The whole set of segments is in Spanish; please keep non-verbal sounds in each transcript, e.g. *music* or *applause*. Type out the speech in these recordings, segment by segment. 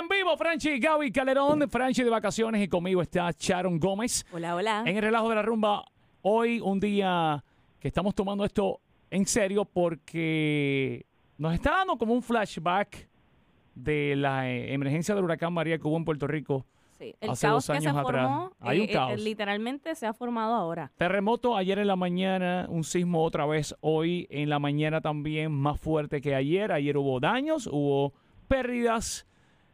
En vivo, Franchi Gaby Calderón, Franchi de vacaciones y conmigo está Sharon Gómez. Hola, hola. En el relajo de la rumba, hoy un día que estamos tomando esto en serio porque nos está dando como un flashback de la eh, emergencia del huracán María que hubo en Puerto Rico. Sí, el hace caos dos que se años atrás. formó, Hay un eh, eh, caos. literalmente se ha formado ahora. Terremoto ayer en la mañana, un sismo otra vez hoy en la mañana también más fuerte que ayer. Ayer hubo daños, hubo pérdidas.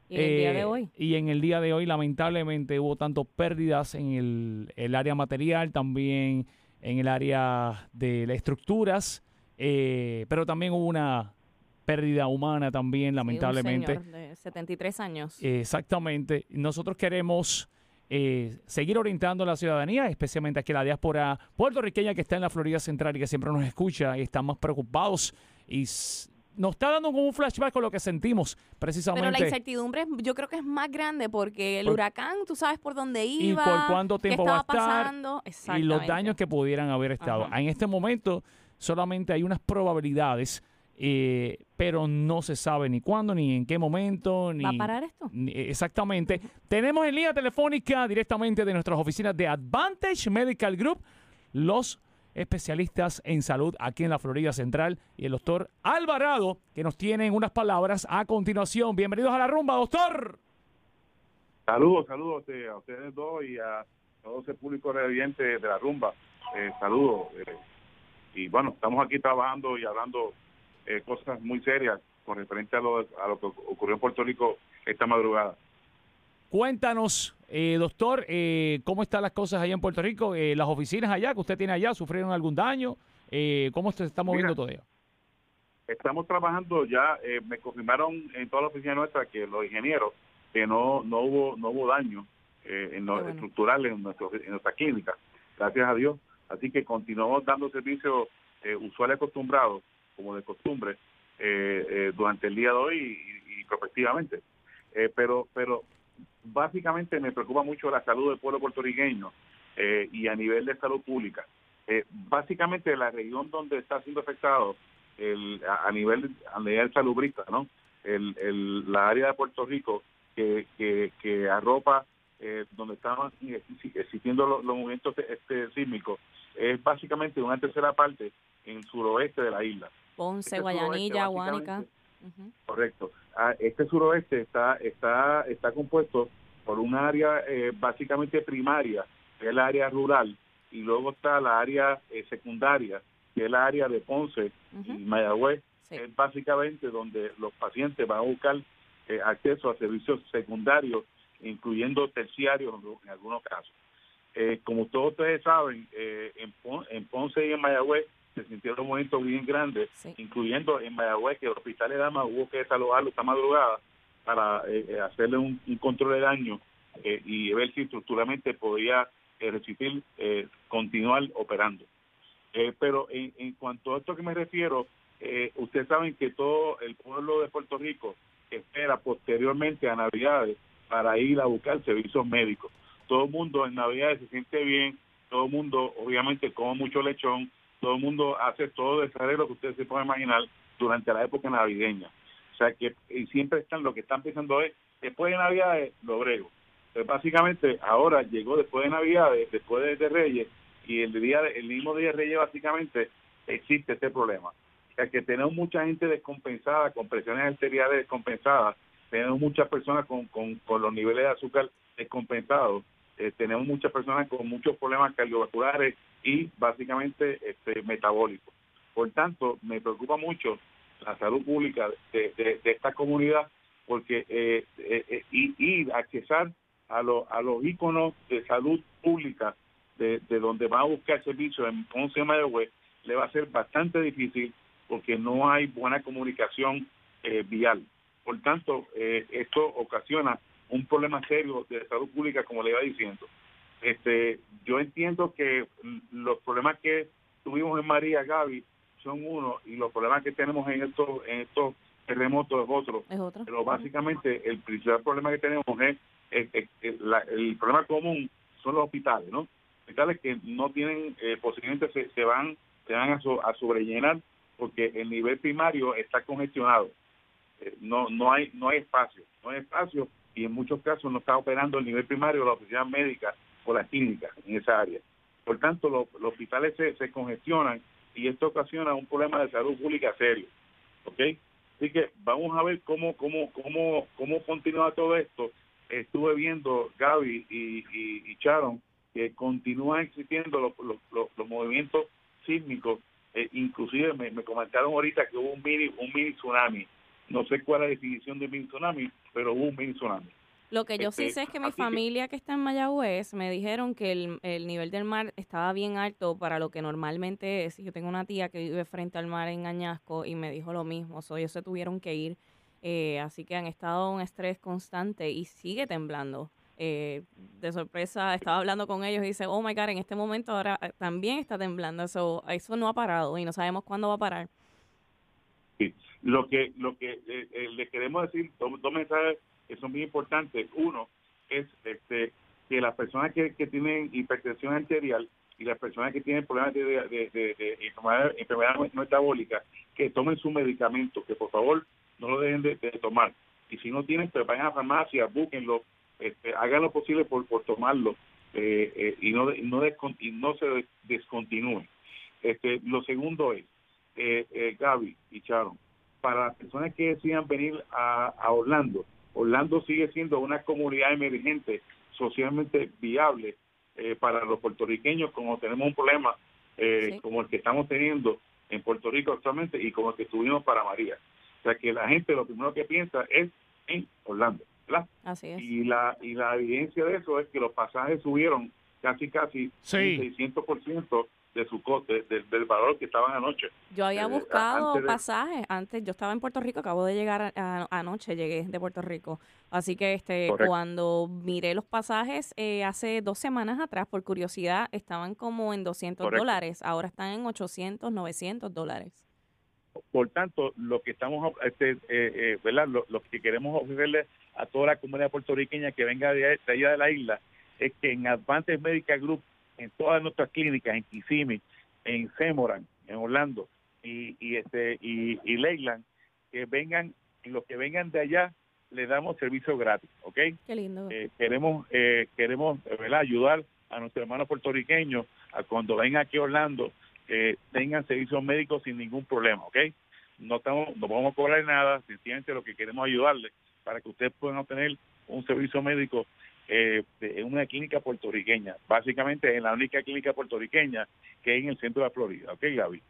Y el día de Eh, hoy. Y en el día de hoy, lamentablemente, hubo tanto pérdidas en el, el área material, también en el área de las estructuras, eh, pero también hubo una pérdida humana también, lamentablemente. Sí, un señor de 73 años. Exactamente. Nosotros queremos eh, seguir orientando a la ciudadanía, especialmente aquí la diáspora puertorriqueña que está en la Florida Central y que siempre nos escucha y están más preocupados y nos está dando como un flashback con lo que sentimos precisamente. Pero la incertidumbre yo creo que es más grande porque el Por- huracán, tú sabes por dónde y iba, por cuánto tiempo va a estar pasando. y los daños que pudieran haber estado. Ajá. En este momento solamente hay unas probabilidades, eh, pero no se sabe ni cuándo, ni en qué momento, ni ¿Va a parar esto? ni- Exactamente. Tenemos en línea telefónica directamente de nuestras oficinas de Advantage Medical Group los especialistas en salud aquí en la Florida Central y el doctor Alvarado, que nos tienen unas palabras a continuación. Bienvenidos a la rumba, doctor. Saludos, saludos eh, a ustedes dos y a todo ese público reviente de la rumba. Eh, saludos. eh, y bueno, estamos aquí trabajando y hablando eh, cosas muy serias con referente a lo, a lo que ocurrió en Puerto Rico esta madrugada. Cuéntanos, eh, doctor, eh, cómo están las cosas allá en Puerto Rico. Eh, las oficinas allá que usted tiene allá, ¿sufrieron algún daño? Eh, ¿Cómo se está moviendo Mira, todo ello? Estamos trabajando ya, eh, me confirmaron en toda la oficina nuestra que los ingenieros, que no no hubo no hubo daño eh, en lo Qué bueno. estructural en, nuestro, en nuestra clínica, gracias a Dios. Así que continuamos dando servicios eh, usuales acostumbrados, como de costumbre, durante el día de hoy y, y prospectivamente. Eh, pero pero básicamente me preocupa mucho la salud del pueblo puertorriqueño eh, y a nivel de salud pública. Eh, básicamente la región donde está siendo afectado el, a, a nivel a nivel salubrista, ¿no? El, el, la área de Puerto Rico que, que, que arropa eh, donde estaban exi- existiendo los, los movimientos este, sísmicos es básicamente una tercera parte en suroeste de la isla. Ponce, Este Guayanilla, Guánica. Correcto. Ah, Este suroeste está está está compuesto por un área eh, básicamente primaria, que es el área rural, y luego está la área eh, secundaria, que es la área de Ponce y. Mayagüez, Sí. es básicamente donde los pacientes van a buscar eh, acceso a servicios secundarios, incluyendo terciarios en- algunos casos. Eh, como todos ustedes saben, eh, en, Pon- en Ponce y en Mayagüez se sintieron momentos bien grandes, Sí. incluyendo en Mayagüez, que el hospital de Damas hubo que desalojarlo esta madrugada para eh, eh, hacerle un, un control de daño eh, y ver si estructuralmente podía eh, resistir, eh, continuar operando. Eh, pero en, en cuanto a esto que me refiero, eh, ustedes saben que todo el pueblo de Puerto Rico espera posteriormente a Navidades para ir a buscar servicios médicos. Todo el mundo en Navidades se siente bien, todo el mundo obviamente come mucho lechón, todo el mundo hace todo el desarreglo que ustedes se pueden imaginar durante la época navideña. O sea que siempre están, lo que están pensando es, después de Navidades, lo brego. Entonces, básicamente, ahora llegó después de Navidades, después de, Reyes, y el día el mismo día de Reyes, básicamente, existe este problema. O sea que tenemos mucha gente descompensada, con presiones arteriales descompensadas, tenemos muchas personas con, con los niveles de azúcar descompensados, eh, tenemos muchas personas con muchos problemas cardiovasculares y básicamente este, metabólicos. Por tanto, me preocupa mucho la salud pública de, de- esta comunidad porque eh, eh, eh, y, accesar a, los a los íconos de salud pública de, de donde van a buscar servicio en Ponce Mayagüez le va a ser bastante difícil porque no hay buena comunicación eh, vial. Por tanto, eh, esto ocasiona un problema serio de salud pública, como le iba diciendo. Este, yo entiendo que los problemas que tuvimos en María Gaby son uno y los problemas que tenemos en estos en estos terremotos es otro. Es otro. Pero básicamente el principal problema que tenemos es, es- es- es la- el problema común son los hospitales, ¿no? Hospitales que no tienen, eh, posiblemente se, se van se van a, so- a sobrellenar porque el nivel primario está congestionado. eh, no no hay no hay espacio, no hay espacio y en muchos casos no está operando el nivel primario la oficina médica o la clínica en esa área. Por tanto, los, hospitales se, se congestionan y esto ocasiona un problema de salud pública serio. ¿Ok? Así que vamos a ver cómo, cómo, cómo, cómo continúa todo esto. Estuve viendo, Gaby y, y, Sharon, que continúan existiendo los, los, los, movimientos sísmicos. Eh, inclusive me, me, comentaron ahorita que hubo un mini, un mini tsunami. No sé cuál es la definición de mini tsunami, pero hubo un mini tsunami. Lo que yo sí este, sé es que mi familia que... está en Mayagüez me dijeron que el, el, nivel del mar estaba bien alto para lo que normalmente es. Yo tengo una tía que vive frente al mar en Añasco y me dijo lo mismo. So, ellos se tuvieron que ir. Eh, así que han estado en un estrés constante y sigue temblando. Eh, de sorpresa estaba hablando con ellos y dice, oh my God, en este momento ahora eh, también está temblando. Eso, eso no ha parado y no sabemos cuándo va a parar. Lo que, lo que le queremos decir, dos, dos mensajes que son muy importantes. Uno es este que las personas que, tienen hipertensión arterial y las personas que tienen problemas de, de, enfermedad, metabólica, que tomen su medicamento, que por favor no lo dejen de, tomar. Y si no tienen, pues vayan a la farmacia, búsquenlo, este, hagan lo posible por, por tomarlo eh, eh, y, no, no y no se descontinúen. Este, lo segundo es, eh, eh, Gaby y Sharon, para las personas que decidan venir a, a Orlando, Orlando sigue siendo una comunidad emergente socialmente viable eh, para los puertorriqueños como tenemos un problema eh, como el que estamos teniendo en Puerto Rico actualmente y como el que tuvimos para María. O sea que la gente lo primero que piensa es en Orlando. ¿verdad? Así es. Y la, y la evidencia de eso es que los pasajes subieron casi casi sí. 600% de su coste, del valor que estaban anoche. Yo había eh, buscado pasajes antes, yo estaba en Puerto Rico, acabo de llegar anoche, llegué de Puerto Rico. Así que este cuando miré los pasajes eh, hace dos semanas atrás, por curiosidad, estaban como en 200 dólares, ahora están en 800, 900 dólares. Por tanto, lo que estamos, este, eh, ¿verdad? Lo, que queremos ofrecerle a toda la comunidad puertorriqueña que venga de, allá de la isla es que en Advantage Medical Group en todas nuestras clínicas, en Kissimmee, en Semoran, en Orlando y, y este y, y Leyland, que vengan, los que vengan de allá, le damos servicio gratis, ¿ok? Qué lindo. Eh, queremos, eh, queremos ¿verdad? ayudar a nuestros hermanos puertorriqueños a cuando vengan aquí a Orlando, que tengan servicios médicos sin ningún problema, ¿ok? No, estamos, no vamos a cobrar nada, sencillamente lo que queremos ayudarles para que ustedes puedan obtener un servicio médico eh, en una clínica puertorriqueña, básicamente en la única clínica puertorriqueña que es en el centro de la Florida, ¿ok, Gaby?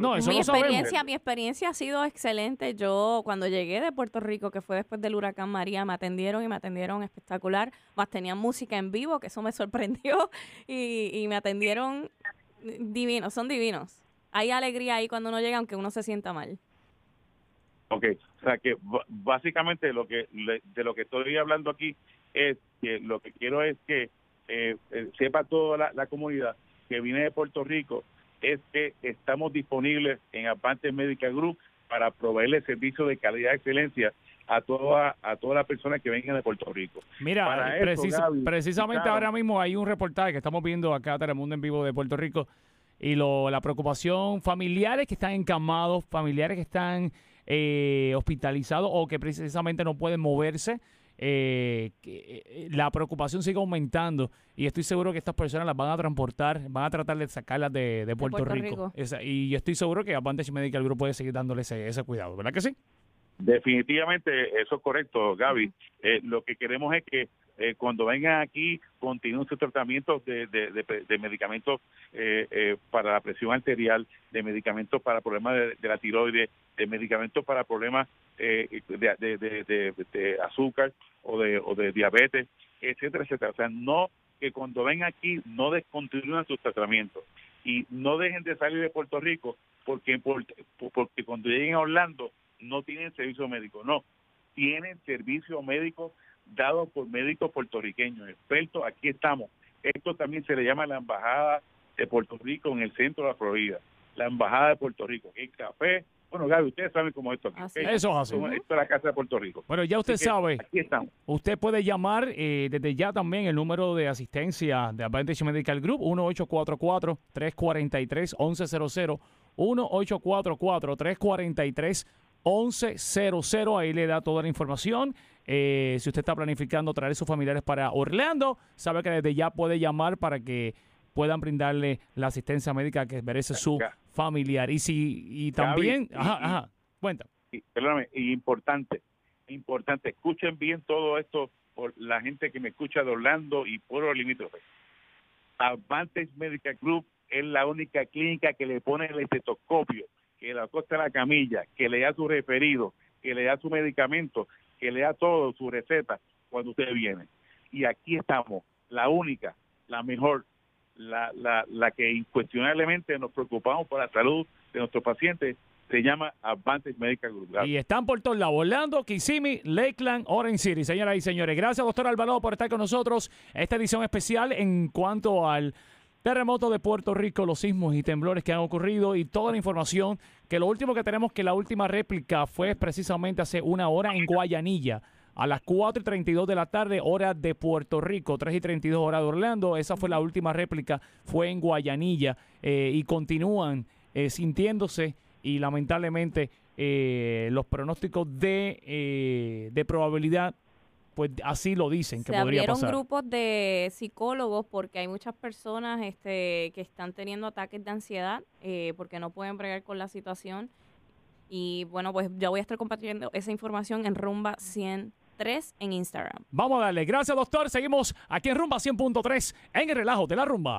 no, eso mi lo experiencia, mi experiencia ha sido excelente. Yo cuando llegué de Puerto Rico, que fue después del huracán María, me atendieron y me atendieron espectacular. Más tenían música en vivo, que eso me *laughs* sorprendió y, y me atendieron divinos, son divinos. Hay alegría ahí cuando uno llega, aunque uno se sienta mal. Ok, o sea que básicamente lo que de lo que estoy hablando aquí es que lo que quiero es que eh, eh, sepa toda la, comunidad que viene de Puerto Rico es que estamos disponibles en Advantage Medical Group para proveerle servicios de calidad y excelencia a toda a todas las personas que vengan de Puerto Rico. Mira, precisamente ahora mismo hay un reportaje que estamos viendo acá Telemundo en vivo de Puerto Rico y lo, la preocupación familiares que están encamados, familiares que están eh, hospitalizados o que precisamente no pueden moverse. Eh, eh, la preocupación sigue aumentando y estoy seguro que estas personas las van a transportar, van a tratar de sacarlas de, Puerto, Rico. y yo estoy seguro que Advantage Medical Group puede seguir dándole ese, ese cuidado, ¿verdad que sí? Definitivamente, eso es correcto, Gaby. Eh, lo que queremos es que eh, cuando vengan aquí continúen sus tratamientos de, de, medicamentos eh, eh, para la presión arterial, de medicamentos para problemas de, la tiroides, de medicamentos para problemas de, de, azúcar o de, o de diabetes, etcétera, etcétera. O sea, no que cuando vengan aquí no descontinúen sus tratamientos y no dejen de salir de Puerto Rico porque, porque cuando lleguen a Orlando no tienen servicio médico, no, tienen servicio médico dado por médicos puertorriqueños, expertos, aquí estamos. Esto también se le llama la Embajada de Puerto Rico en el centro de la Florida, la Embajada de Puerto Rico. El café, bueno, Gaby, ustedes saben cómo esto aquí. Eso es así. Esto es la Casa de Puerto Rico. Bueno, ya usted sabe. Aquí estamos. Usted puede llamar eh, desde ya también el número de asistencia de Advantage Medical Group, 1844-343-1100, 1844-343 1100. Ahí le da toda la información. Eh, si usted está planificando traer a sus familiares para Orlando, sabe que desde ya puede llamar para que puedan brindarle la asistencia médica que merece su familiar. Y si y también, Gaby, ajá, y- ajá, cuenta. y, perdóname, y importante, importante, escuchen bien todo esto por la gente que me escucha de Orlando y Pueblo Limítrofe. Advantage Medical Group es la única clínica que le pone el estetoscopio, que le acosta la camilla, que le da su referido, que le da su medicamento, que le da todo, su receta, cuando usted viene. Y aquí estamos, la única, la mejor, la, la, la que incuestionablemente nos preocupamos por la salud de nuestros pacientes, se llama Advantage Medical Group. Y están por todos lados, Orlando, Kissimmee, Lakeland, Orange City. Señoras y señores, gracias, doctor Alvarado, por estar con nosotros. Esta edición especial en cuanto al terremoto de Puerto Rico, los sismos y temblores que han ocurrido y toda la información. Que lo último que tenemos, que la última réplica fue precisamente hace una hora en Guayanilla. A las 4 y 32 de la tarde, hora de Puerto Rico, 3 y 32 hora de Orlando. Esa fue la última réplica, fue en Guayanilla. eh, y continúan eh, sintiéndose y lamentablemente eh, los pronósticos de, eh, de probabilidad, pues así lo dicen que Se podría abrieron pasar. grupos de psicólogos porque hay muchas personas este, que están teniendo ataques de ansiedad eh, porque no pueden bregar con la situación. Y bueno, pues ya voy a estar compartiendo esa información en Rumba 103 en Instagram. Vamos a darle. Gracias, doctor. Seguimos aquí en Rumba 100.3 en el relajo de la rumba.